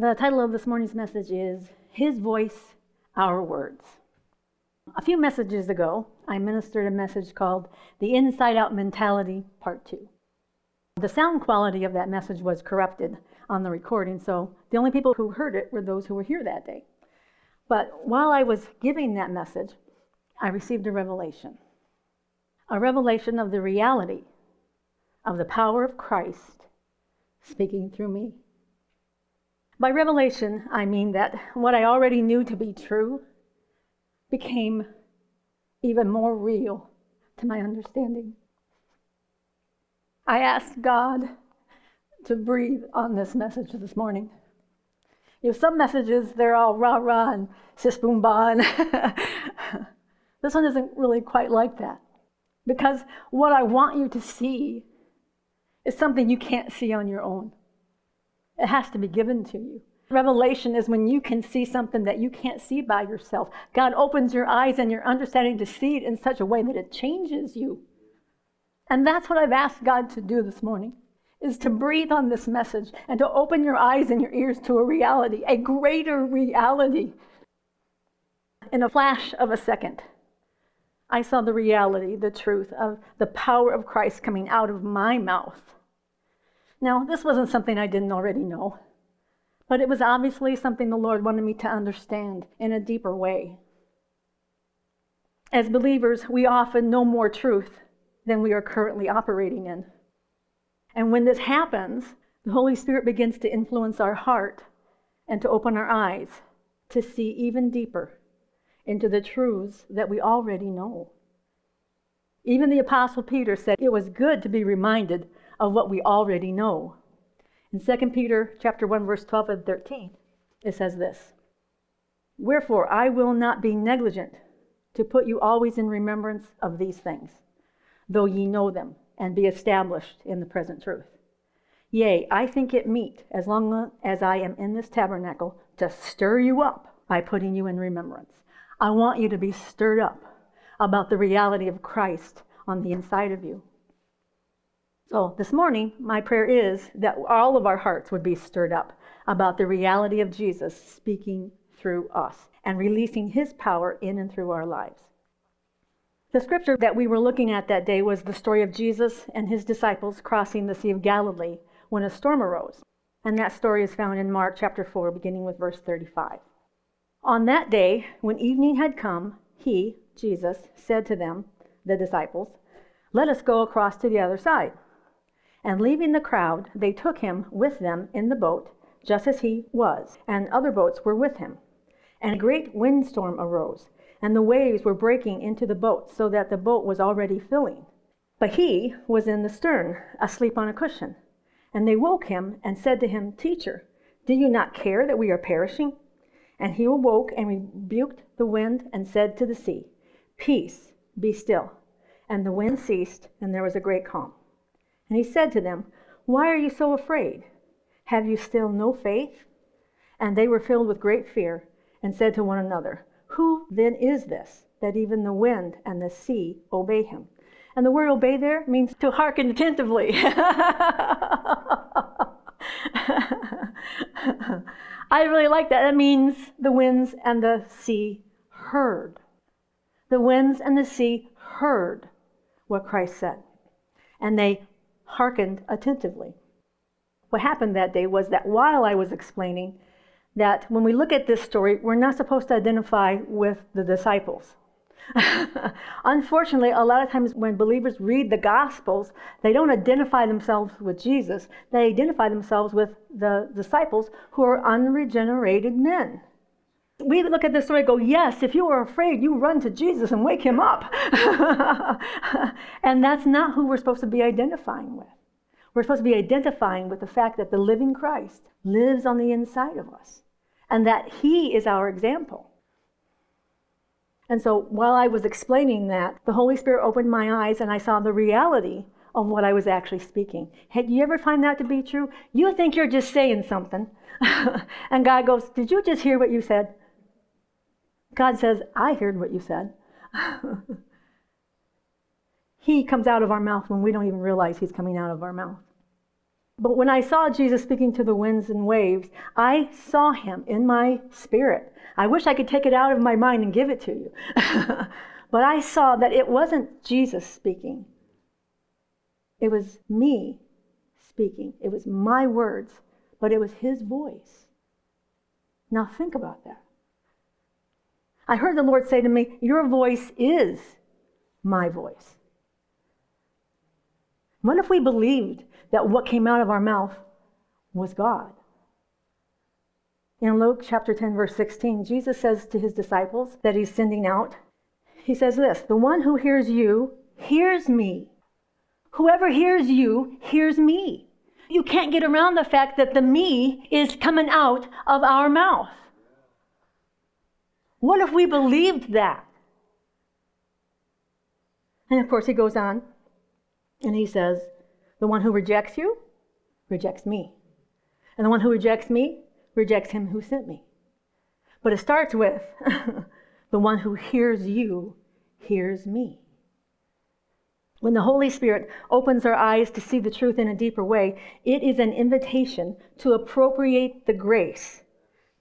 The title of this morning's message is His Voice, Our Words. A few messages ago, I ministered a message called The Inside Out Mentality, Part 2. The sound quality of that message was corrupted on the recording, so the only people who heard it were those who were here that day. But while I was giving that message, I received a revelation a revelation of the reality of the power of Christ speaking through me. By revelation, I mean that what I already knew to be true became even more real to my understanding. I asked God to breathe on this message this morning. You know, some messages, they're all rah rah and sis boom ba. this one isn't really quite like that. Because what I want you to see is something you can't see on your own. It has to be given to you. Revelation is when you can see something that you can't see by yourself. God opens your eyes and your understanding to see it in such a way that it changes you. And that's what I've asked God to do this morning is to breathe on this message and to open your eyes and your ears to a reality, a greater reality. In a flash of a second, I saw the reality, the truth of the power of Christ coming out of my mouth now, this wasn't something I didn't already know, but it was obviously something the Lord wanted me to understand in a deeper way. As believers, we often know more truth than we are currently operating in. And when this happens, the Holy Spirit begins to influence our heart and to open our eyes to see even deeper into the truths that we already know. Even the Apostle Peter said it was good to be reminded of what we already know. In 2 Peter chapter 1 verse 12 and 13, it says this: Wherefore I will not be negligent to put you always in remembrance of these things, though ye know them, and be established in the present truth. Yea, I think it meet, as long as I am in this tabernacle, to stir you up by putting you in remembrance. I want you to be stirred up about the reality of Christ on the inside of you. So this morning, my prayer is that all of our hearts would be stirred up about the reality of Jesus speaking through us and releasing his power in and through our lives. The scripture that we were looking at that day was the story of Jesus and his disciples crossing the Sea of Galilee when a storm arose. And that story is found in Mark chapter 4, beginning with verse 35. On that day, when evening had come, he, Jesus, said to them, the disciples, Let us go across to the other side. And leaving the crowd, they took him with them in the boat, just as he was, and other boats were with him. And a great windstorm arose, and the waves were breaking into the boat, so that the boat was already filling. But he was in the stern, asleep on a cushion. And they woke him and said to him, Teacher, do you not care that we are perishing? And he awoke and rebuked the wind and said to the sea, Peace, be still. And the wind ceased, and there was a great calm. And he said to them, Why are you so afraid? Have you still no faith? And they were filled with great fear and said to one another, Who then is this that even the wind and the sea obey him? And the word obey there means to hearken attentively. I really like that. That means the winds and the sea heard. The winds and the sea heard what Christ said. And they hearkened attentively. What happened that day was that while I was explaining that when we look at this story, we're not supposed to identify with the disciples. Unfortunately, a lot of times when believers read the Gospels, they don't identify themselves with Jesus. They identify themselves with the disciples who are unregenerated men. We look at this story and go, Yes, if you are afraid, you run to Jesus and wake him up. and that's not who we're supposed to be identifying with. We're supposed to be identifying with the fact that the living Christ lives on the inside of us and that he is our example. And so while I was explaining that, the Holy Spirit opened my eyes and I saw the reality of what I was actually speaking. Had you ever find that to be true? You think you're just saying something, and God goes, Did you just hear what you said? God says, I heard what you said. he comes out of our mouth when we don't even realize he's coming out of our mouth. But when I saw Jesus speaking to the winds and waves, I saw him in my spirit. I wish I could take it out of my mind and give it to you. but I saw that it wasn't Jesus speaking, it was me speaking. It was my words, but it was his voice. Now think about that. I heard the Lord say to me, Your voice is my voice. What if we believed that what came out of our mouth was God? In Luke chapter 10, verse 16, Jesus says to his disciples that he's sending out, He says this The one who hears you hears me. Whoever hears you hears me. You can't get around the fact that the me is coming out of our mouth. What if we believed that? And of course, he goes on and he says, The one who rejects you rejects me. And the one who rejects me rejects him who sent me. But it starts with, The one who hears you hears me. When the Holy Spirit opens our eyes to see the truth in a deeper way, it is an invitation to appropriate the grace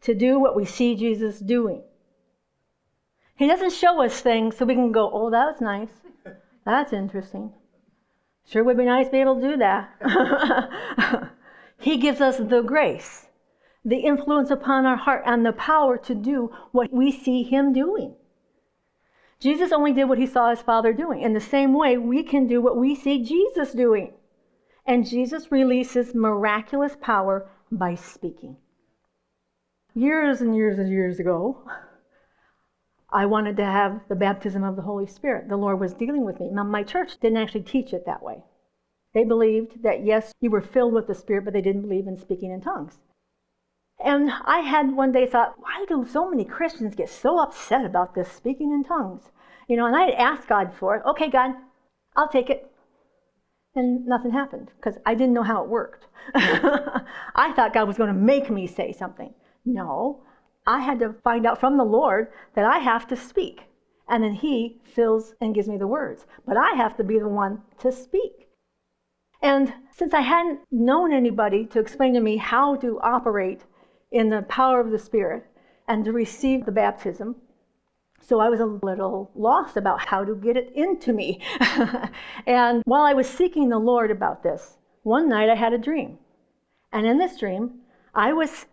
to do what we see Jesus doing. He doesn't show us things so we can go, oh, that was nice. That's interesting. Sure would be nice to be able to do that. he gives us the grace, the influence upon our heart, and the power to do what we see Him doing. Jesus only did what he saw his Father doing. In the same way, we can do what we see Jesus doing. And Jesus releases miraculous power by speaking. Years and years and years ago, I wanted to have the baptism of the Holy Spirit. The Lord was dealing with me. Now, my church didn't actually teach it that way. They believed that, yes, you were filled with the Spirit, but they didn't believe in speaking in tongues. And I had one day thought, why do so many Christians get so upset about this speaking in tongues? You know, and I had asked God for it. Okay, God, I'll take it. And nothing happened because I didn't know how it worked. I thought God was going to make me say something. No, I had to find out from the Lord that I have to speak. And then He fills and gives me the words. But I have to be the one to speak. And since I hadn't known anybody to explain to me how to operate in the power of the Spirit and to receive the baptism, so I was a little lost about how to get it into me. and while I was seeking the Lord about this, one night I had a dream. And in this dream, I was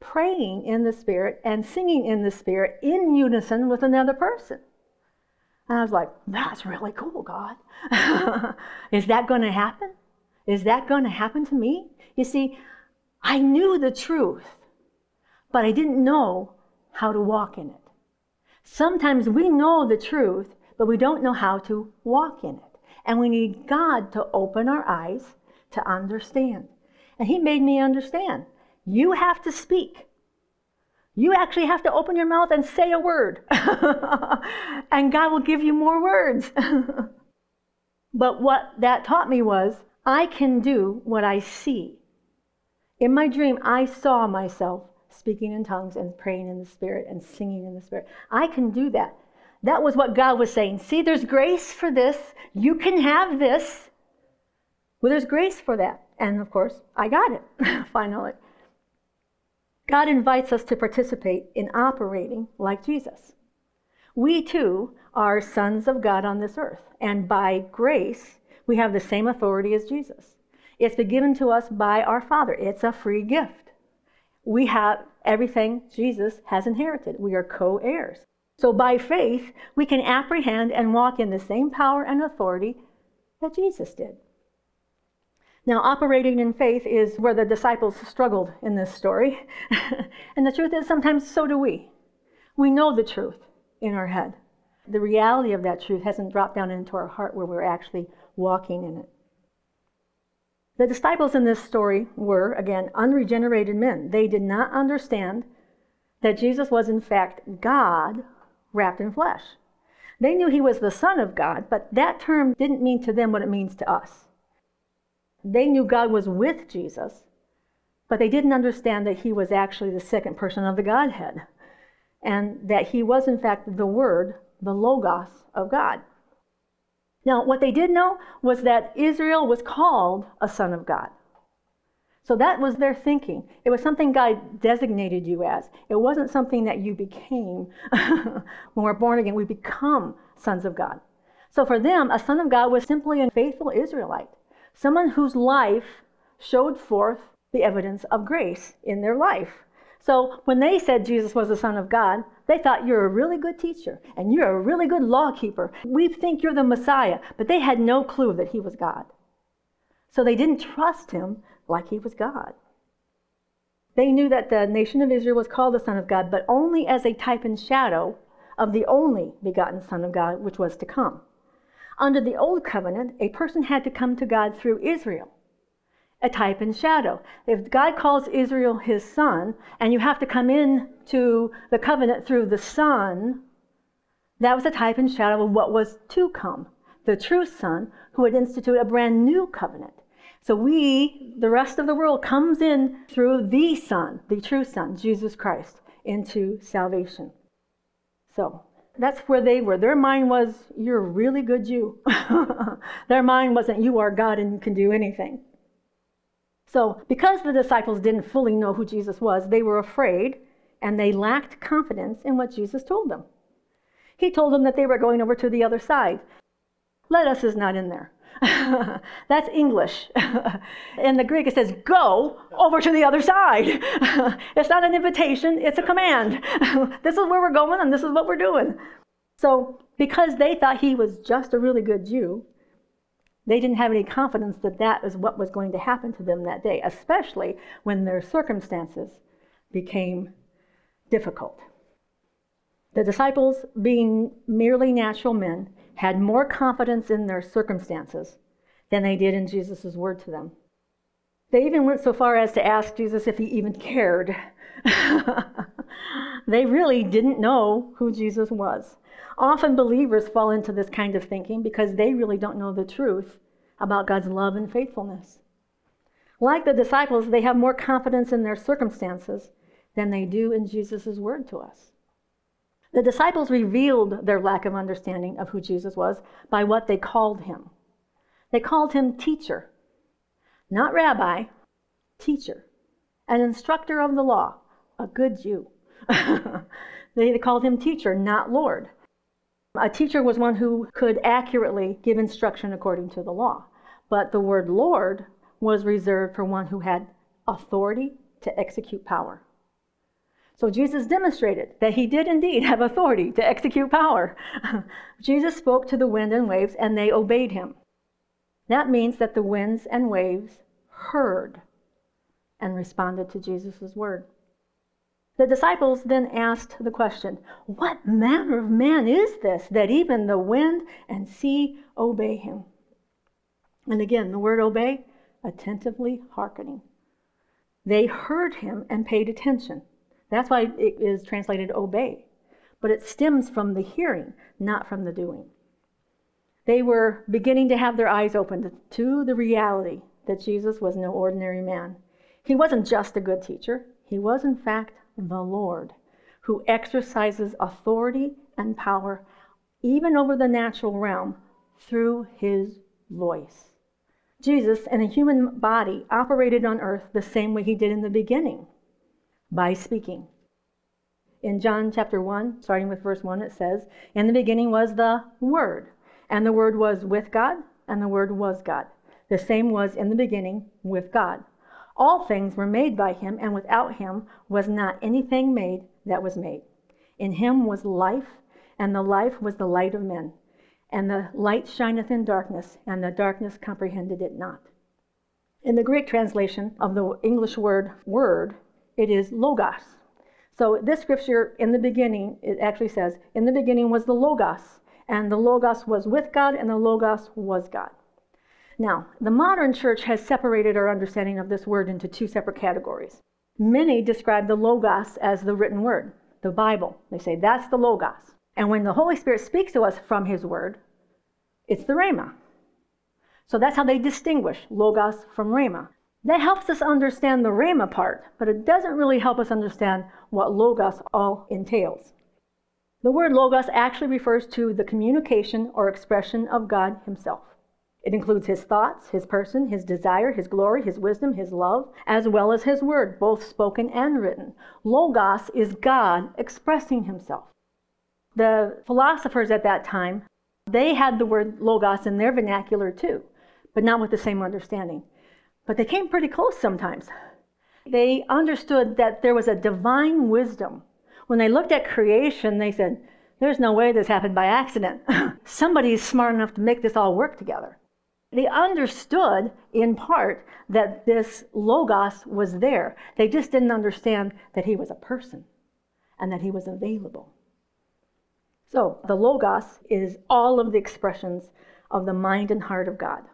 praying in the Spirit and singing in the Spirit in unison with another person. And I was like, that's really cool, God. Is that going to happen? Is that going to happen to me? You see, I knew the truth, but I didn't know how to walk in it. Sometimes we know the truth, but we don't know how to walk in it. And we need God to open our eyes to understand. And He made me understand. You have to speak. You actually have to open your mouth and say a word. and God will give you more words. but what that taught me was I can do what I see. In my dream, I saw myself speaking in tongues and praying in the Spirit and singing in the Spirit. I can do that. That was what God was saying. See, there's grace for this. You can have this. Well, there's grace for that. And of course, I got it finally. God invites us to participate in operating like Jesus. We too are sons of God on this earth, and by grace, we have the same authority as Jesus. It's been given to us by our Father, it's a free gift. We have everything Jesus has inherited, we are co heirs. So by faith, we can apprehend and walk in the same power and authority that Jesus did. Now, operating in faith is where the disciples struggled in this story. and the truth is, sometimes so do we. We know the truth in our head. The reality of that truth hasn't dropped down into our heart where we're actually walking in it. The disciples in this story were, again, unregenerated men. They did not understand that Jesus was, in fact, God wrapped in flesh. They knew he was the Son of God, but that term didn't mean to them what it means to us. They knew God was with Jesus, but they didn't understand that he was actually the second person of the Godhead, and that he was, in fact, the Word, the Logos of God. Now, what they did know was that Israel was called a son of God. So that was their thinking. It was something God designated you as. It wasn't something that you became. when we're born again, we become sons of God. So for them, a son of God was simply a faithful Israelite, someone whose life showed forth the evidence of grace in their life. So when they said Jesus was the Son of God, they thought you're a really good teacher and you're a really good lawkeeper. We think you're the Messiah, but they had no clue that he was God. So they didn't trust him like he was God. They knew that the nation of Israel was called the Son of God, but only as a type and shadow of the only begotten Son of God, which was to come. Under the Old Covenant, a person had to come to God through Israel, a type and shadow. If God calls Israel his son, and you have to come in to the covenant through the Son, that was a type and shadow of what was to come, the true Son who would institute a brand new covenant. So we, the rest of the world, comes in through the Son, the true Son, Jesus Christ, into salvation. So that's where they were. Their mind was, you're a really good Jew. Their mind wasn't, you are God and you can do anything. So, because the disciples didn't fully know who Jesus was, they were afraid and they lacked confidence in what Jesus told them. He told them that they were going over to the other side. Let us is not in there. That's English. in the Greek, it says, go over to the other side. it's not an invitation, it's a command. this is where we're going and this is what we're doing. So, because they thought he was just a really good Jew, they didn't have any confidence that that is what was going to happen to them that day, especially when their circumstances became difficult. The disciples, being merely natural men, had more confidence in their circumstances than they did in Jesus' word to them. They even went so far as to ask Jesus if he even cared. they really didn't know who Jesus was. Often believers fall into this kind of thinking because they really don't know the truth about God's love and faithfulness. Like the disciples, they have more confidence in their circumstances than they do in Jesus' word to us. The disciples revealed their lack of understanding of who Jesus was by what they called him. They called him teacher, not rabbi, teacher, an instructor of the law, a good Jew. they called him teacher, not Lord. A teacher was one who could accurately give instruction according to the law. But the word Lord was reserved for one who had authority to execute power. So Jesus demonstrated that he did indeed have authority to execute power. Jesus spoke to the wind and waves, and they obeyed him. That means that the winds and waves heard and responded to Jesus' word. The disciples then asked the question, What manner of man is this that even the wind and sea obey him? And again, the word obey, attentively hearkening. They heard him and paid attention. That's why it is translated obey. But it stems from the hearing, not from the doing. They were beginning to have their eyes opened to the reality that Jesus was no ordinary man. He wasn't just a good teacher, he was, in fact, the Lord, who exercises authority and power even over the natural realm through his voice. Jesus, in a human body, operated on earth the same way he did in the beginning by speaking. In John chapter 1, starting with verse 1, it says, In the beginning was the Word, and the Word was with God, and the Word was God. The same was in the beginning with God. All things were made by him, and without him was not anything made that was made. In him was life, and the life was the light of men. And the light shineth in darkness, and the darkness comprehended it not. In the Greek translation of the English word word, it is logos. So this scripture in the beginning, it actually says, in the beginning was the logos, and the logos was with God, and the logos was God. Now, the modern church has separated our understanding of this word into two separate categories. Many describe the logos as the written word, the Bible. They say that's the logos. And when the Holy Spirit speaks to us from his word, it's the rhema. So that's how they distinguish logos from rhema. That helps us understand the Rhema part, but it doesn't really help us understand what Logos all entails. The word Logos actually refers to the communication or expression of God Himself. It includes his thoughts, his person, his desire, his glory, his wisdom, his love, as well as his word, both spoken and written. Logos is God expressing himself. The philosophers at that time, they had the word logos in their vernacular too, but not with the same understanding. But they came pretty close sometimes. They understood that there was a divine wisdom. When they looked at creation, they said, There's no way this happened by accident. Somebody is smart enough to make this all work together. They understood in part that this Logos was there. They just didn't understand that he was a person and that he was available. So, the Logos is all of the expressions of the mind and heart of God.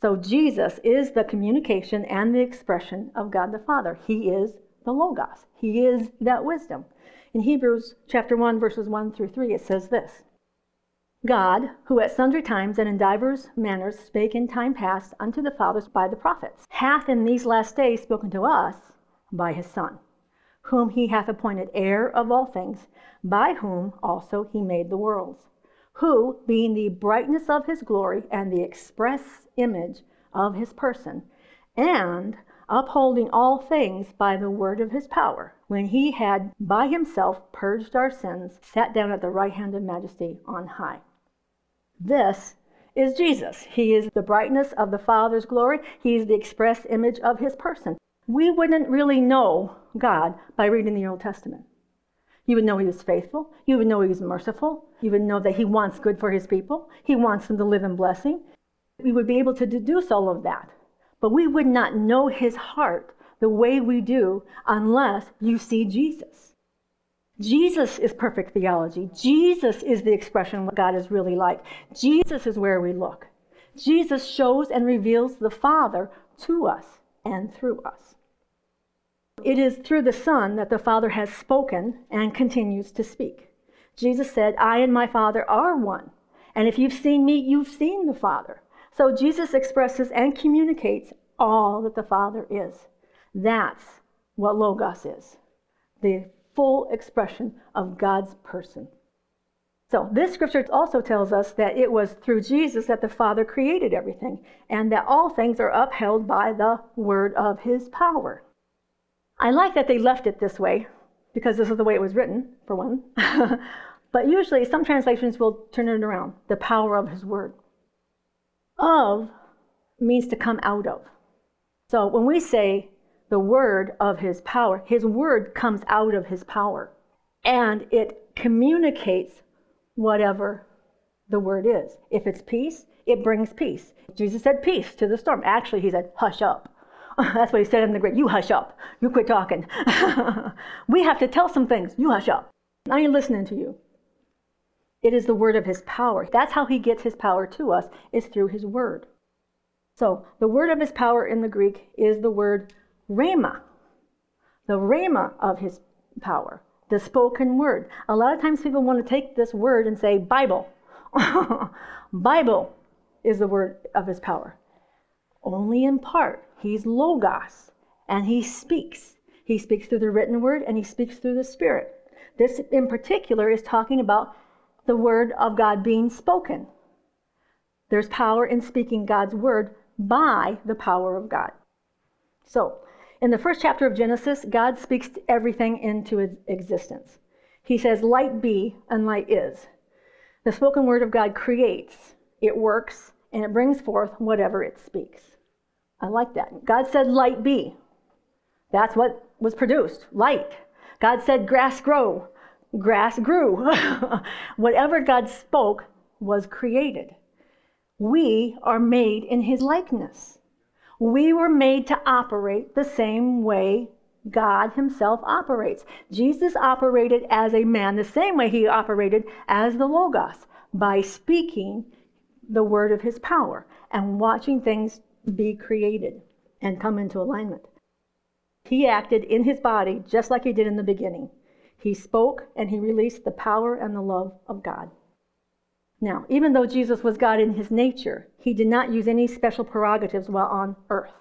So, Jesus is the communication and the expression of God the Father. He is the Logos, He is that wisdom. In Hebrews chapter 1, verses 1 through 3, it says this God, who at sundry times and in divers manners spake in time past unto the fathers by the prophets, hath in these last days spoken to us by his Son, whom he hath appointed heir of all things, by whom also he made the worlds, who, being the brightness of his glory and the express image of his person, and upholding all things by the word of his power, when he had by himself purged our sins, sat down at the right hand of majesty on high. This is Jesus. He is the brightness of the Father's glory. He is the express image of his person. We wouldn't really know God by reading the Old Testament. You would know he was faithful. You would know he was merciful. You would know that he wants good for his people. He wants them to live in blessing. We would be able to deduce all of that. But we would not know his heart the way we do unless you see Jesus. Jesus is perfect theology. Jesus is the expression of what God is really like. Jesus is where we look. Jesus shows and reveals the Father to us and through us. It is through the Son that the Father has spoken and continues to speak. Jesus said, I and my Father are one. And if you've seen me, you've seen the Father. So Jesus expresses and communicates all that the Father is. That's what Logos is the full expression of God's person. So, this scripture also tells us that it was through Jesus that the Father created everything, and that all things are upheld by the word of his power. I like that they left it this way, because this is the way it was written, for one. but usually, some translations will turn it around the power of his word. Of means to come out of. So, when we say the word of his power. His word comes out of his power and it communicates whatever the word is. If it's peace, it brings peace. Jesus said peace to the storm. Actually, he said, hush up. That's what he said in the Greek. You hush up. You quit talking. we have to tell some things. You hush up. I ain't listening to you. It is the word of his power. That's how he gets his power to us, is through his word. So the word of his power in the Greek is the word rhema, the rhema of his power, the spoken word. A lot of times people want to take this word and say Bible. Bible is the word of his power. Only in part. He's Logos, and he speaks. He speaks through the written word and he speaks through the Spirit. This, in particular, is talking about the word of God being spoken. There's power in speaking God's word by the power of God. So, in the first chapter of Genesis, God speaks everything into existence. He says, Light be, and light is. The spoken word of God creates, it works, and it brings forth whatever it speaks. I like that. God said, Light be. That's what was produced light. God said, Grass grow. Grass grew. whatever God spoke was created. We are made in his likeness. We were made to operate the same way God Himself operates. Jesus operated as a man the same way He operated as the Logos, by speaking the word of His power and watching things be created and come into alignment. He acted in His body just like He did in the beginning. He spoke and He released the power and the love of God. Now, even though Jesus was God in his nature, he did not use any special prerogatives while on earth.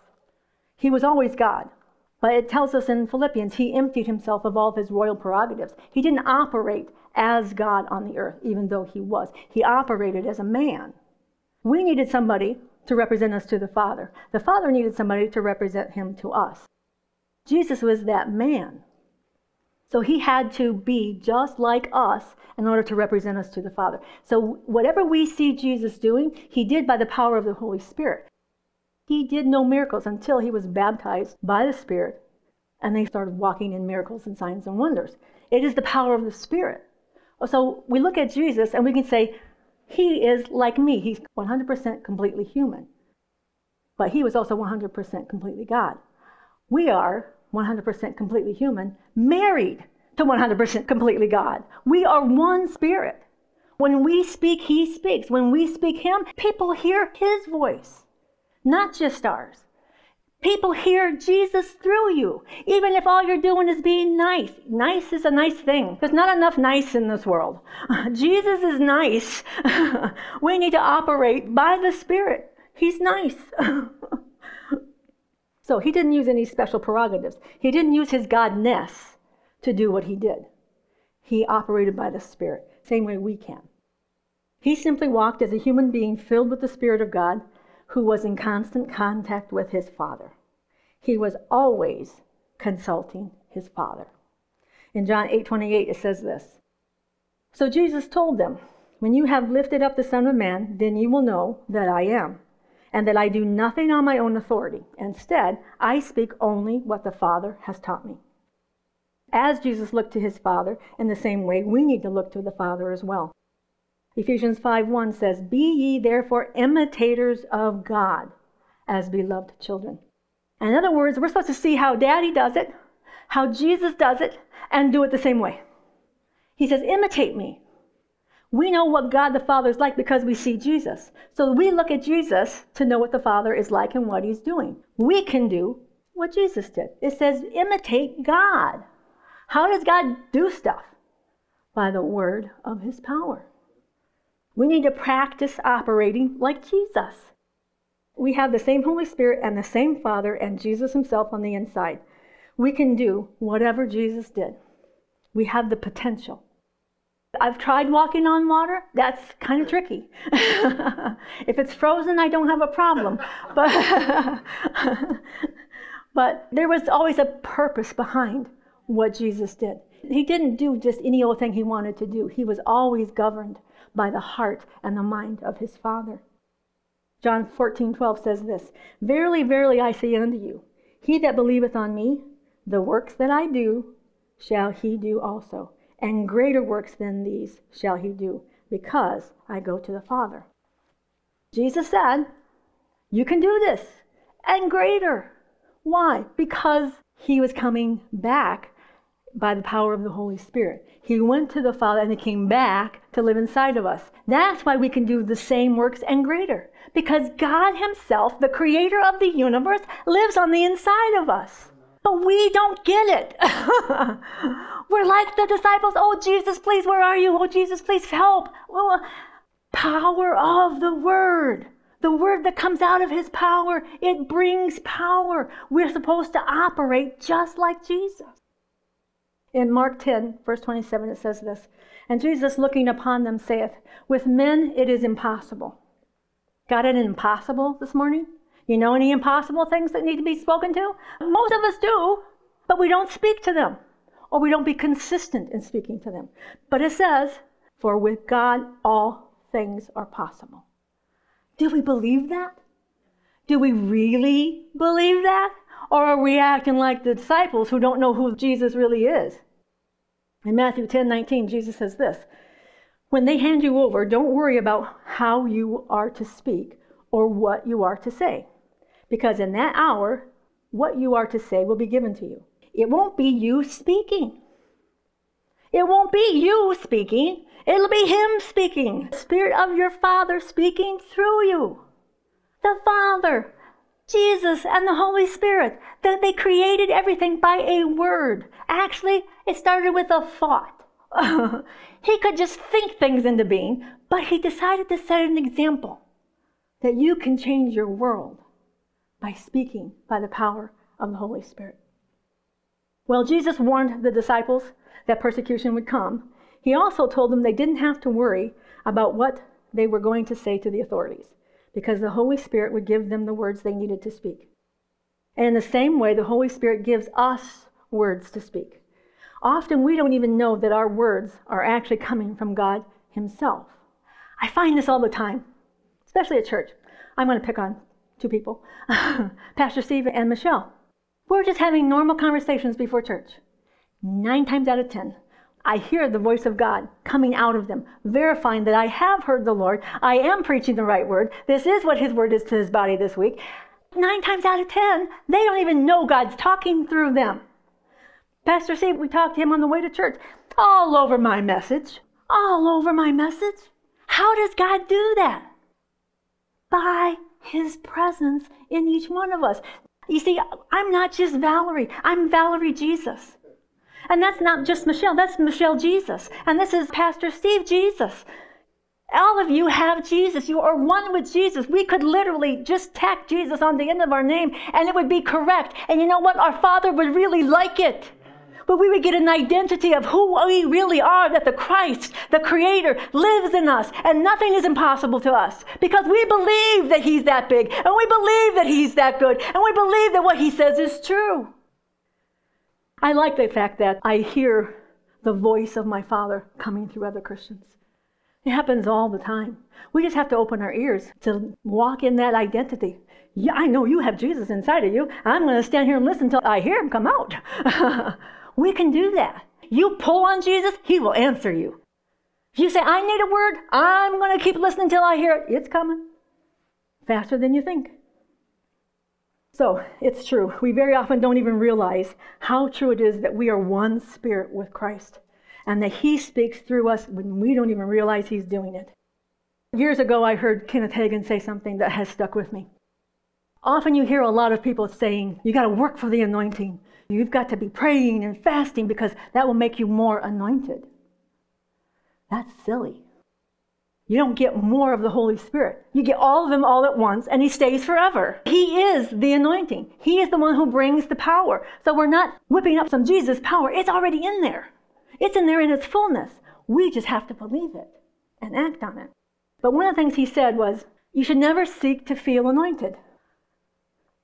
He was always God. But it tells us in Philippians, he emptied himself of all of his royal prerogatives. He didn't operate as God on the earth, even though he was. He operated as a man. We needed somebody to represent us to the Father. The Father needed somebody to represent him to us. Jesus was that man. So he had to be just like us in order to represent us to the Father. So whatever we see Jesus doing, he did by the power of the Holy Spirit. He did no miracles until he was baptized by the Spirit and they started walking in miracles and signs and wonders. It is the power of the Spirit. So we look at Jesus and we can say, He is like me. He's 100% completely human. But He was also 100% completely God. We are 100% completely human, married to 100% completely God. We are one spirit. When we speak, He speaks. When we speak Him, people hear His voice, not just ours. People hear Jesus through you, even if all you're doing is being nice. Nice is a nice thing. There's not enough nice in this world. Jesus is nice. we need to operate by the Spirit. He's nice. so he didn't use any special prerogatives. He didn't use his godness to do what he did. He operated by the Spirit, same way we can. He simply walked as a human being filled with the Spirit of God who was in constant contact with his Father. He was always consulting his Father. In John 8:28 it says this. So Jesus told them, "When you have lifted up the Son of Man, then you will know that I am, and that I do nothing on my own authority. Instead, I speak only what the Father has taught me." As Jesus looked to his Father, in the same way we need to look to the Father as well. Ephesians 5:1 says, "Be ye therefore imitators of God as beloved children." In other words, we're supposed to see how Daddy does it, how Jesus does it, and do it the same way. He says, "Imitate me." We know what God the Father is like because we see Jesus. So we look at Jesus to know what the Father is like and what he's doing. We can do what Jesus did. It says, imitate God. How does God do stuff? By the word of his power. We need to practice operating like Jesus. We have the same Holy Spirit and the same Father and Jesus Himself on the inside. We can do whatever Jesus did. We have the potential. I've tried walking on water. That's kind of tricky. if it's frozen, I don't have a problem. But, but there was always a purpose behind what Jesus did. He didn't do just any old thing he wanted to do, he was always governed by the heart and the mind of his Father. John 14, 12 says this Verily, verily, I say unto you, he that believeth on me, the works that I do, shall he do also, and greater works than these shall he do, because I go to the Father. Jesus said, You can do this, and greater. Why? Because he was coming back by the power of the Holy Spirit. He went to the Father and he came back to live inside of us. That's why we can do the same works and greater. Because God Himself, the creator of the universe, lives on the inside of us. But we don't get it. We're like the disciples. Oh, Jesus, please, where are you? Oh, Jesus, please help. Power of the Word. The word that comes out of his power, it brings power. We're supposed to operate just like Jesus. In Mark 10, verse 27, it says this And Jesus, looking upon them, saith, With men it is impossible. Got it impossible this morning? You know any impossible things that need to be spoken to? Most of us do, but we don't speak to them, or we don't be consistent in speaking to them. But it says, For with God all things are possible. Do we believe that? Do we really believe that? Or are we acting like the disciples who don't know who Jesus really is? In Matthew 10 19, Jesus says this When they hand you over, don't worry about how you are to speak or what you are to say, because in that hour, what you are to say will be given to you. It won't be you speaking. It won't be you speaking. It'll be Him speaking. The Spirit of your Father speaking through you. The Father, Jesus, and the Holy Spirit. That they created everything by a word. Actually, it started with a thought. he could just think things into being, but he decided to set an example that you can change your world by speaking by the power of the Holy Spirit. Well, Jesus warned the disciples that persecution would come. He also told them they didn't have to worry about what they were going to say to the authorities because the Holy Spirit would give them the words they needed to speak. And in the same way, the Holy Spirit gives us words to speak. Often we don't even know that our words are actually coming from God Himself. I find this all the time, especially at church. I'm going to pick on two people Pastor Steve and Michelle. We're just having normal conversations before church. Nine times out of ten, I hear the voice of God coming out of them, verifying that I have heard the Lord. I am preaching the right word. This is what His word is to His body this week. Nine times out of ten, they don't even know God's talking through them. Pastor Steve, we talked to him on the way to church. All over my message. All over my message. How does God do that? By His presence in each one of us. You see, I'm not just Valerie, I'm Valerie Jesus. And that's not just Michelle, that's Michelle Jesus. And this is Pastor Steve Jesus. All of you have Jesus. You are one with Jesus. We could literally just tack Jesus on the end of our name and it would be correct. And you know what? Our Father would really like it. But we would get an identity of who we really are, that the Christ, the Creator, lives in us, and nothing is impossible to us because we believe that He's that big, and we believe that He's that good, and we believe that what He says is true. I like the fact that I hear the voice of my Father coming through other Christians. It happens all the time. We just have to open our ears to walk in that identity. Yeah, I know you have Jesus inside of you. I'm going to stand here and listen until I hear him come out. we can do that. You pull on Jesus, he will answer you. If you say, I need a word, I'm going to keep listening until I hear it, it's coming faster than you think. So it's true. We very often don't even realize how true it is that we are one spirit with Christ and that He speaks through us when we don't even realize He's doing it. Years ago, I heard Kenneth Hagin say something that has stuck with me. Often you hear a lot of people saying, you got to work for the anointing. You've got to be praying and fasting because that will make you more anointed. That's silly. You don't get more of the Holy Spirit. You get all of Him all at once, and He stays forever. He is the anointing. He is the one who brings the power. So we're not whipping up some Jesus power. It's already in there. It's in there in its fullness. We just have to believe it and act on it. But one of the things He said was, you should never seek to feel anointed.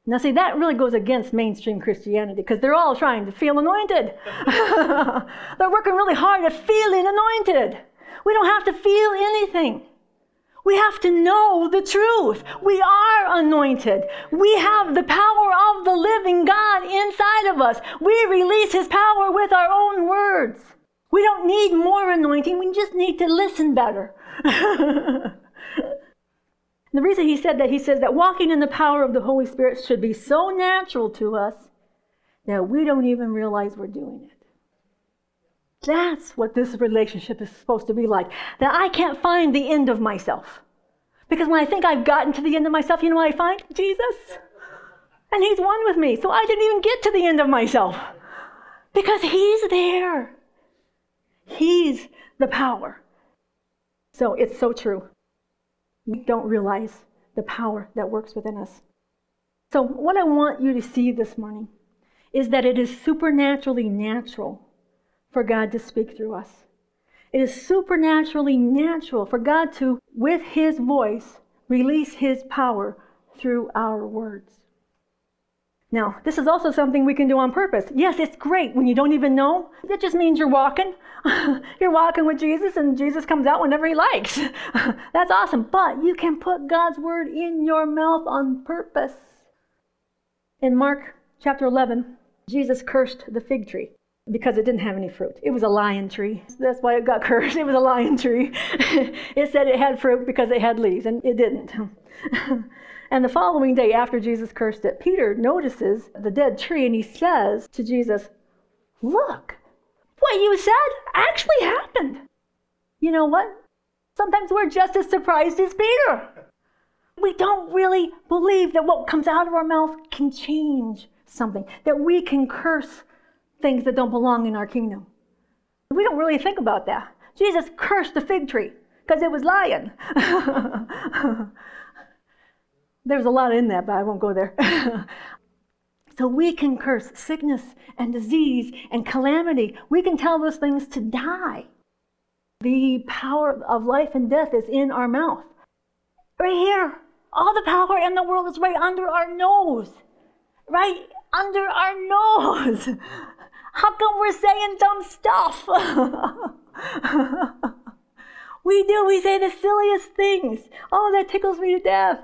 Now, see, that really goes against mainstream Christianity because they're all trying to feel anointed. they're working really hard at feeling anointed. We don't have to feel anything. We have to know the truth. We are anointed. We have the power of the living God inside of us. We release His power with our own words. We don't need more anointing, we just need to listen better. the reason he said that, he says that walking in the power of the Holy Spirit should be so natural to us that we don't even realize we're doing it. That's what this relationship is supposed to be like. That I can't find the end of myself. Because when I think I've gotten to the end of myself, you know what I find? Jesus. And He's one with me. So I didn't even get to the end of myself. Because He's there. He's the power. So it's so true. We don't realize the power that works within us. So, what I want you to see this morning is that it is supernaturally natural for God to speak through us. It is supernaturally natural for God to, with His voice, release His power through our words. Now, this is also something we can do on purpose. Yes, it's great when you don't even know. That just means you're walking. you're walking with Jesus and Jesus comes out whenever he likes. That's awesome. But you can put God's word in your mouth on purpose. In Mark chapter 11, Jesus cursed the fig tree because it didn't have any fruit. It was a lion tree. That's why it got cursed. It was a lion tree. it said it had fruit because it had leaves, and it didn't. and the following day, after Jesus cursed it, Peter notices the dead tree and he says to Jesus, Look, what you said actually happened. You know what? Sometimes we're just as surprised as Peter. We don't really believe that what comes out of our mouth can change something, that we can curse things that don't belong in our kingdom. We don't really think about that. Jesus cursed the fig tree because it was lying. There's a lot in that, but I won't go there. so we can curse sickness and disease and calamity. We can tell those things to die. The power of life and death is in our mouth. Right here. All the power in the world is right under our nose. Right under our nose. How come we're saying dumb stuff? we do. We say the silliest things. Oh, that tickles me to death.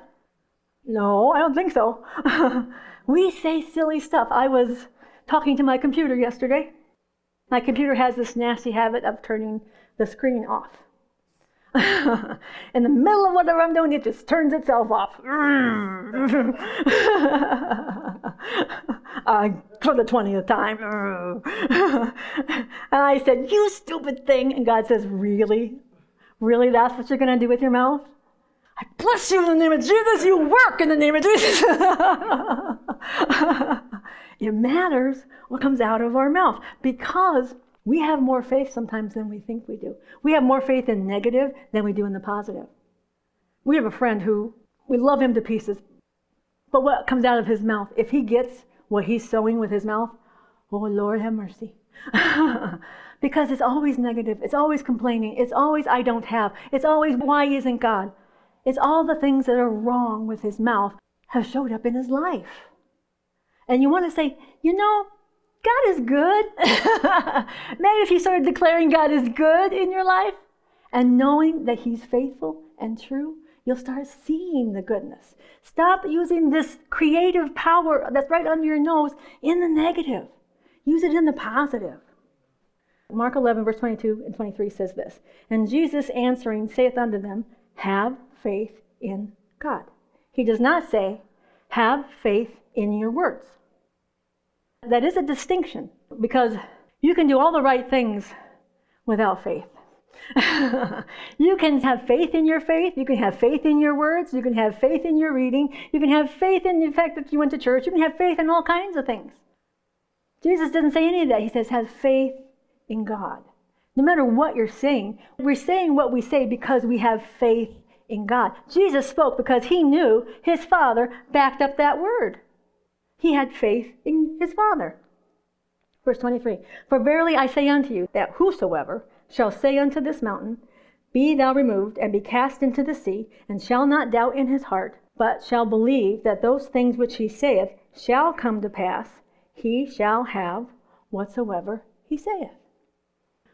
No, I don't think so. we say silly stuff. I was talking to my computer yesterday. My computer has this nasty habit of turning the screen off. In the middle of whatever I'm doing, it just turns itself off. Uh, for the 20th time. and I said, You stupid thing. And God says, Really? Really? That's what you're going to do with your mouth? I bless you in the name of Jesus. You work in the name of Jesus. it matters what comes out of our mouth because we have more faith sometimes than we think we do. We have more faith in negative than we do in the positive. We have a friend who we love him to pieces, but what comes out of his mouth, if he gets what he's sowing with his mouth, oh Lord have mercy. because it's always negative, it's always complaining, it's always I don't have, it's always why isn't God? It's all the things that are wrong with his mouth have showed up in his life. And you want to say, you know, God is good. Maybe if you started declaring God is good in your life and knowing that He's faithful and true, you'll start seeing the goodness. Stop using this creative power that's right under your nose in the negative. Use it in the positive. Mark 11, verse 22 and 23 says this And Jesus answering saith unto them, Have faith in God. He does not say, Have faith in your words. That is a distinction because you can do all the right things without faith. you can have faith in your faith. You can have faith in your words. You can have faith in your reading. You can have faith in the fact that you went to church. You can have faith in all kinds of things. Jesus doesn't say any of that. He says, have faith in God. No matter what you're saying, we're saying what we say because we have faith in God. Jesus spoke because he knew his Father backed up that word. He had faith in his Father. Verse 23 For verily I say unto you, that whosoever shall say unto this mountain, Be thou removed, and be cast into the sea, and shall not doubt in his heart, but shall believe that those things which he saith shall come to pass, he shall have whatsoever he saith.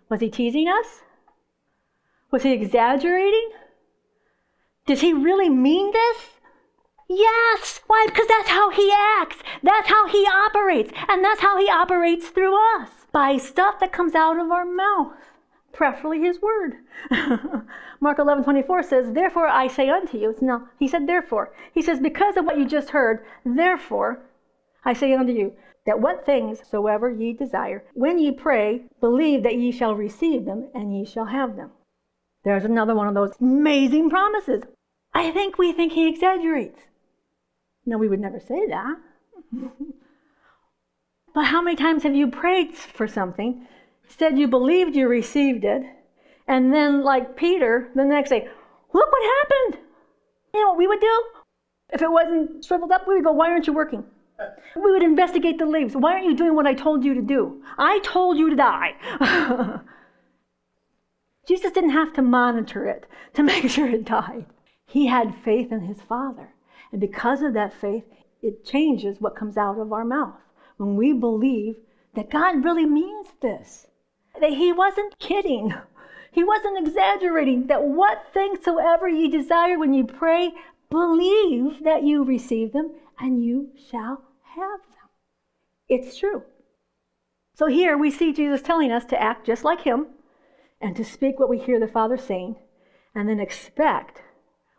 Was he teasing us? Was he exaggerating? Does he really mean this? Yes. Why? Because that's how he acts. That's how he operates. And that's how he operates through us by stuff that comes out of our mouth, preferably his word. Mark 11 24 says, Therefore I say unto you, no, he said, therefore. He says, Because of what you just heard, therefore I say unto you, that what things soever ye desire, when ye pray, believe that ye shall receive them, and ye shall have them. There's another one of those amazing promises. I think we think he exaggerates. No, we would never say that. but how many times have you prayed for something, said you believed you received it, and then, like Peter, the next day, look what happened? You know what we would do? If it wasn't shriveled up, we would go, Why aren't you working? We would investigate the leaves. Why aren't you doing what I told you to do? I told you to die. Jesus didn't have to monitor it to make sure it died. He had faith in his Father. And because of that faith, it changes what comes out of our mouth. When we believe that God really means this, that He wasn't kidding, He wasn't exaggerating, that what things soever ye desire when you pray, believe that you receive them and you shall have them. It's true. So here we see Jesus telling us to act just like Him and to speak what we hear the Father saying and then expect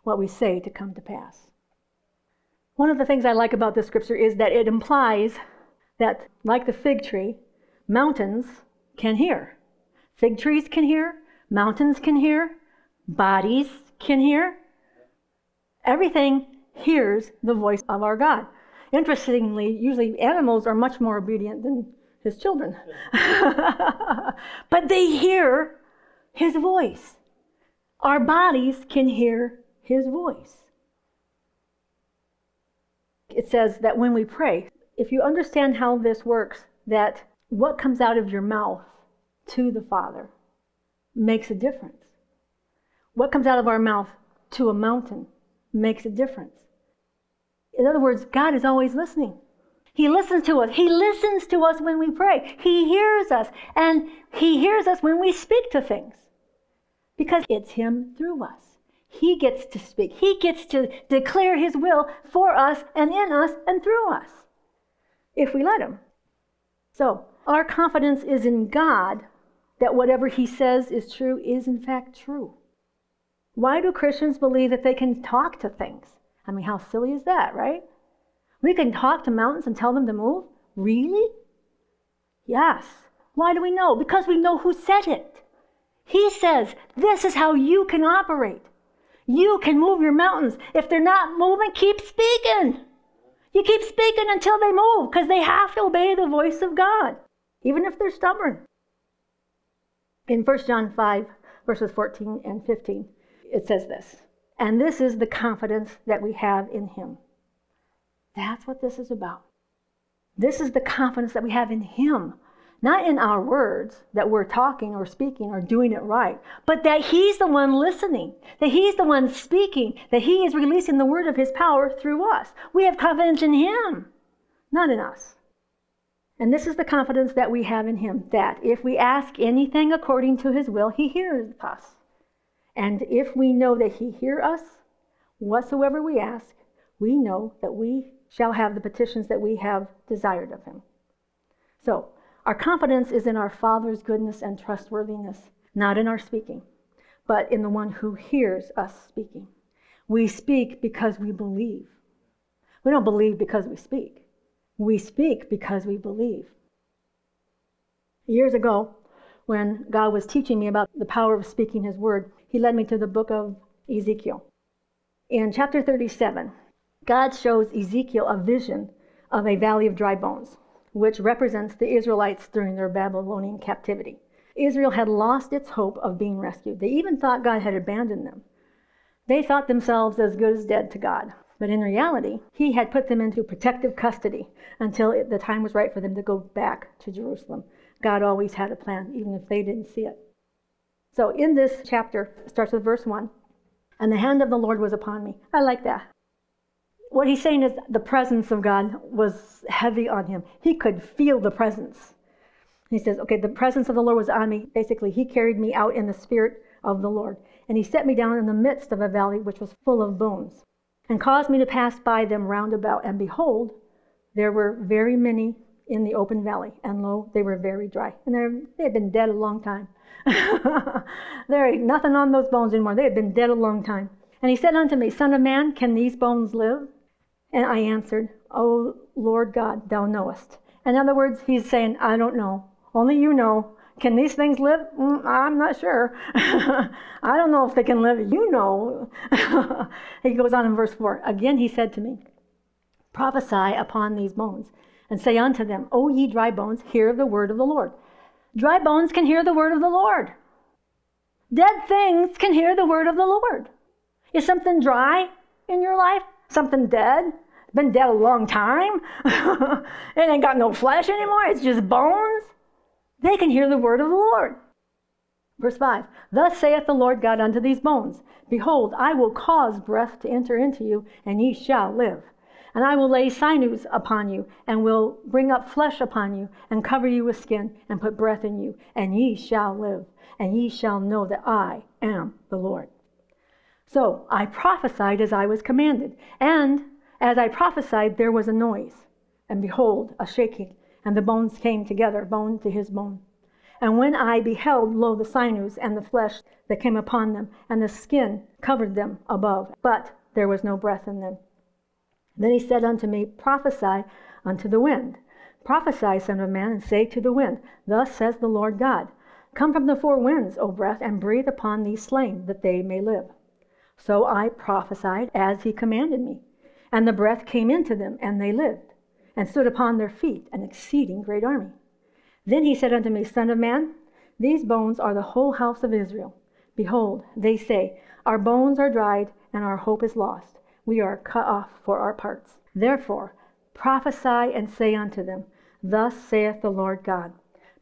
what we say to come to pass. One of the things I like about this scripture is that it implies that, like the fig tree, mountains can hear. Fig trees can hear, mountains can hear, bodies can hear. Everything hears the voice of our God. Interestingly, usually animals are much more obedient than his children. but they hear his voice. Our bodies can hear his voice it says that when we pray, if you understand how this works, that what comes out of your mouth to the Father makes a difference. What comes out of our mouth to a mountain makes a difference. In other words, God is always listening. He listens to us. He listens to us when we pray. He hears us. And He hears us when we speak to things. Because it's Him through us. He gets to speak. He gets to declare His will for us and in us and through us. If we let Him. So, our confidence is in God that whatever He says is true is in fact true. Why do Christians believe that they can talk to things? I mean, how silly is that, right? We can talk to mountains and tell them to move? Really? Yes. Why do we know? Because we know who said it. He says, This is how you can operate. You can move your mountains. If they're not moving, keep speaking. You keep speaking until they move because they have to obey the voice of God, even if they're stubborn. In 1 John 5, verses 14 and 15, it says this And this is the confidence that we have in Him. That's what this is about. This is the confidence that we have in Him. Not in our words that we're talking or speaking or doing it right, but that He's the one listening, that He's the one speaking, that He is releasing the word of His power through us. We have confidence in Him, not in us. And this is the confidence that we have in Him that if we ask anything according to His will, He hears us. And if we know that He hears us, whatsoever we ask, we know that we shall have the petitions that we have desired of Him. So, our confidence is in our Father's goodness and trustworthiness, not in our speaking, but in the one who hears us speaking. We speak because we believe. We don't believe because we speak. We speak because we believe. Years ago, when God was teaching me about the power of speaking His word, He led me to the book of Ezekiel. In chapter 37, God shows Ezekiel a vision of a valley of dry bones, which represents the Israelites during their Babylonian captivity. Israel had lost its hope of being rescued. They even thought God had abandoned them. They thought themselves as good as dead to God. But in reality, he had put them into protective custody until it, the time was right for them to go back to Jerusalem. God always had a plan, even if they didn't see it. So in this chapter, it starts with verse 1 And the hand of the Lord was upon me. I like that. What he's saying is the presence of God was heavy on him. He could feel the presence. He says, Okay, the presence of the Lord was on me. Basically, he carried me out in the spirit of the Lord. And he set me down in the midst of a valley which was full of bones and caused me to pass by them round about. And behold, there were very many in the open valley, and lo, they were very dry. And they had been dead a long time. there ain't nothing on those bones anymore. They had been dead a long time. And he said unto me, Son of man, can these bones live? And I answered, O Lord God, thou knowest. In other words, he's saying, I don't know. Only you know. Can these things live? Mm, I'm not sure. I don't know if they can live. You know. he goes on in verse 4. Again he said to me, Prophesy upon these bones, and say unto them, O ye dry bones, hear the word of the Lord. Dry bones can hear the word of the Lord. Dead things can hear the word of the Lord. Is something dry in your life? Something dead? Been dead a long time? it ain't got no flesh anymore. It's just bones. They can hear the word of the Lord. Verse 5 Thus saith the Lord God unto these bones Behold, I will cause breath to enter into you, and ye shall live. And I will lay sinews upon you, and will bring up flesh upon you, and cover you with skin, and put breath in you, and ye shall live, and ye shall know that I am the Lord. So I prophesied as I was commanded, and as I prophesied, there was a noise, and behold, a shaking and the bones came together, bone to his bone. And when I beheld, lo, the sinews and the flesh that came upon them, and the skin covered them above, but there was no breath in them. Then he said unto me, Prophesy unto the wind. Prophesy, Son of Man, and say to the wind, Thus says the Lord God, Come from the four winds, O breath, and breathe upon these slain, that they may live. So I prophesied as he commanded me, and the breath came into them, and they lived and stood upon their feet, an exceeding great army. Then he said unto me, Son of man, these bones are the whole house of Israel. Behold, they say, Our bones are dried, and our hope is lost. We are cut off for our parts. Therefore, prophesy and say unto them, Thus saith the Lord God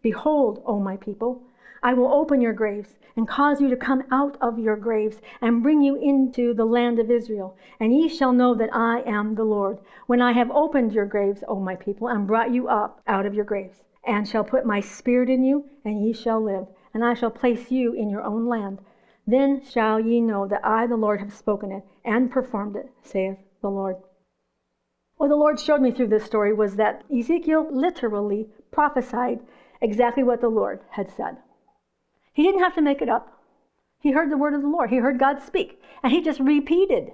Behold, O my people, I will open your graves and cause you to come out of your graves and bring you into the land of Israel. And ye shall know that I am the Lord, when I have opened your graves, O my people, and brought you up out of your graves, and shall put my spirit in you, and ye shall live. And I shall place you in your own land. Then shall ye know that I, the Lord, have spoken it and performed it, saith the Lord. What the Lord showed me through this story was that Ezekiel literally prophesied exactly what the Lord had said. He didn't have to make it up. He heard the word of the Lord. He heard God speak, and he just repeated.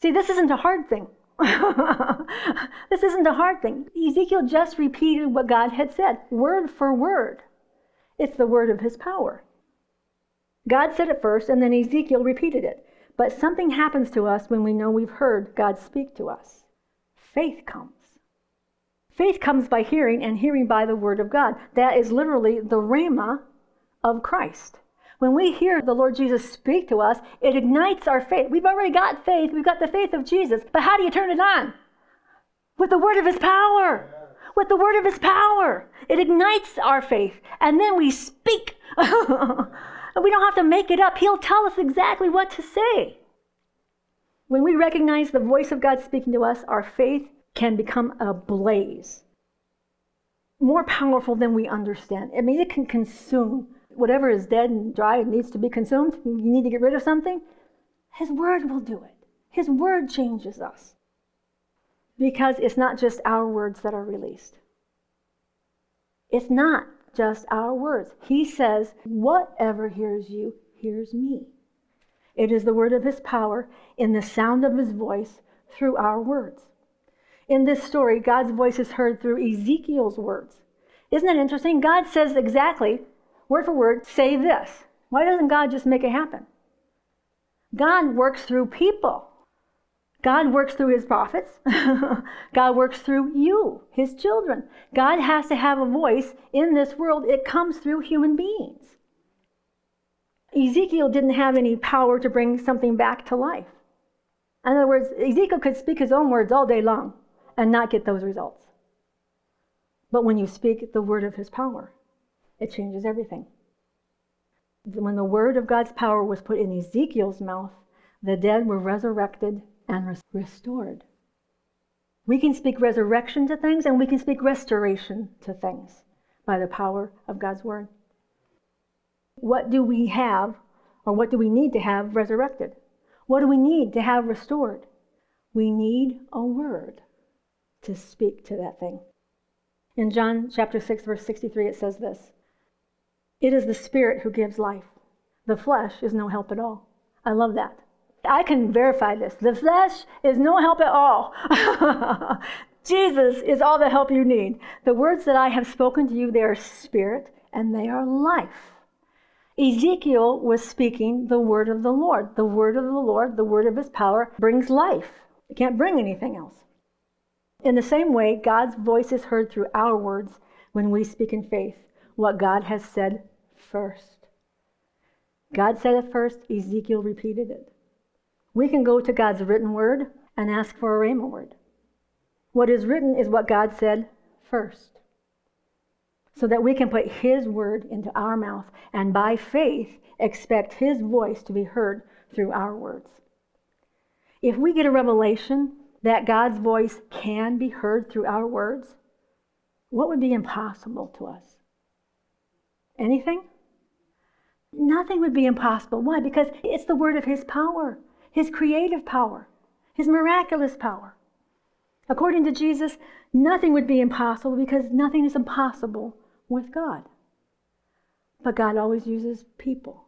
See, this isn't a hard thing. this isn't a hard thing. Ezekiel just repeated what God had said, word for word. It's the word of his power. God said it first, and then Ezekiel repeated it. But something happens to us when we know we've heard God speak to us. Faith comes. Faith comes by hearing, and hearing by the word of God. That is literally the rhema of Christ. When we hear the Lord Jesus speak to us, it ignites our faith. We've already got faith. We've got the faith of Jesus. But how do you turn it on? With the word of his power. With the word of his power. It ignites our faith. And then we speak. we don't have to make it up. He'll tell us exactly what to say. When we recognize the voice of God speaking to us, our faith can become a blaze. More powerful than we understand. I mean, it can consume whatever is dead and dry and needs to be consumed, you need to get rid of something, His Word will do it. His Word changes us. Because it's not just our words that are released. It's not just our words. He says, Whatever hears you, hears me. It is the word of His power in the sound of His voice through our words. In this story, God's voice is heard through Ezekiel's words. Isn't that interesting? God says exactly word for word, say this. Why doesn't God just make it happen? God works through people. God works through his prophets. God works through you, his children. God has to have a voice in this world. It comes through human beings. Ezekiel didn't have any power to bring something back to life. In other words, Ezekiel could speak his own words all day long and not get those results. But when you speak the word of his power, it changes everything. When the word of God's power was put in Ezekiel's mouth, the dead were resurrected and restored. We can speak resurrection to things and we can speak restoration to things by the power of God's word. What do we have, or what do we need to have resurrected? What do we need to have restored? We need a word to speak to that thing. In John chapter 6, verse 63, it says this it is the Spirit who gives life. The flesh is no help at all. I love that. I can verify this. The flesh is no help at all. Jesus is all the help you need. The words that I have spoken to you, they are spirit and they are life. Ezekiel was speaking the word of the Lord. The word of the Lord, the word of his power, brings life. It can't bring anything else. In the same way, God's voice is heard through our words when we speak in faith, what God has said first. God said it first, Ezekiel repeated it. We can go to God's written word and ask for a rhema word. What is written is what God said first. So that we can put His word into our mouth and by faith expect His voice to be heard through our words. If we get a revelation that God's voice can be heard through our words, what would be impossible to us? Anything? Nothing would be impossible. Why? Because it's the word of His power, His creative power, His miraculous power. According to Jesus, nothing would be impossible because nothing is impossible with God. But God always uses people.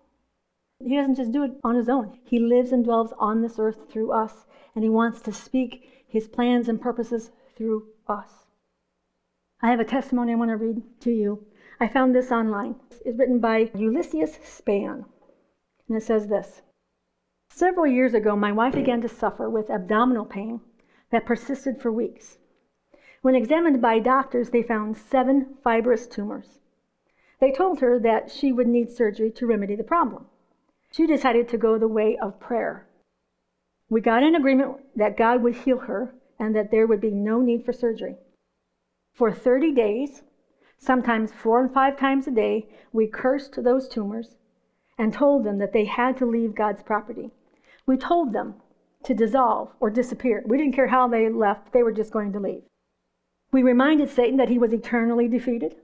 He doesn't just do it on his own. He lives and dwells on this earth through us, and he wants to speak his plans and purposes through us. I have a testimony I want to read to you I found this online. It's written by Ulysses Span. And it says this Several years ago, my wife began to suffer with abdominal pain that persisted for weeks. When examined by doctors, they found seven fibrous tumors. They told her that she would need surgery to remedy the problem. She decided to go the way of prayer. We got an agreement that God would heal her and that there would be no need for surgery. For 30 days, Sometimes four and five times a day, we cursed those tumors and told them that they had to leave God's property. We told them to dissolve or disappear. We didn't care how they left, they were just going to leave. We reminded Satan that he was eternally defeated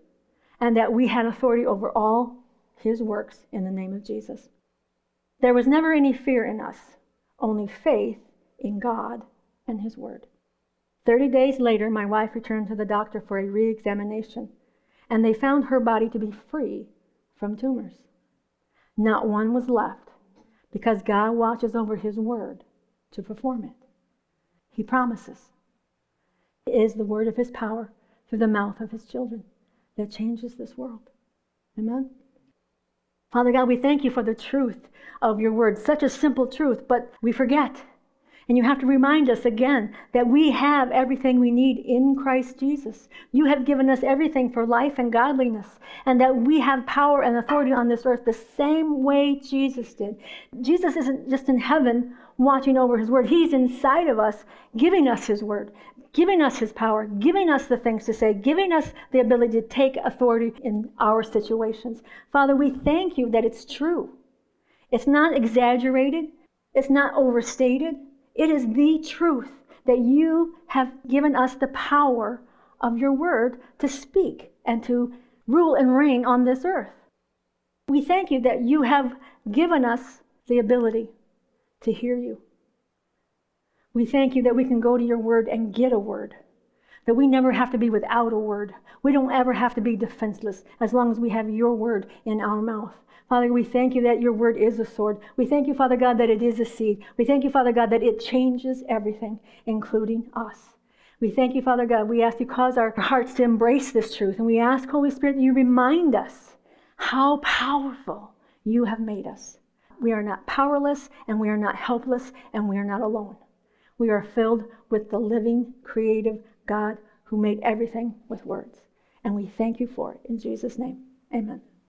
and that we had authority over all his works in the name of Jesus. There was never any fear in us, only faith in God and his word. Thirty days later, my wife returned to the doctor for a re examination, and they found her body to be free from tumors. Not one was left because God watches over his word to perform it. He promises. It is the word of his power through the mouth of his children that changes this world. Amen? Father God, we thank you for the truth of your word. Such a simple truth, but we forget. And you have to remind us again that we have everything we need in Christ Jesus. You have given us everything for life and godliness, and that we have power and authority on this earth the same way Jesus did. Jesus isn't just in heaven watching over his word, he's inside of us, giving us his word, giving us his power, giving us the things to say, giving us the ability to take authority in our situations. Father, we thank you that it's true. It's not exaggerated, it's not overstated. It is the truth that you have given us the power of your word to speak and to rule and reign on this earth. We thank you that you have given us the ability to hear you. We thank you that we can go to your word and get a word, that we never have to be without a word. We don't ever have to be defenseless as long as we have your word in our mouth. Father, we thank you that your word is a sword. We thank you, Father God, that it is a seed. We thank you, Father God, that it changes everything, including us. We thank you, Father God. We ask you cause our hearts to embrace this truth. And we ask, Holy Spirit, that you remind us how powerful you have made us. We are not powerless, and we are not helpless, and we are not alone. We are filled with the living, creative God who made everything with words. And we thank you for it. In Jesus' name, amen.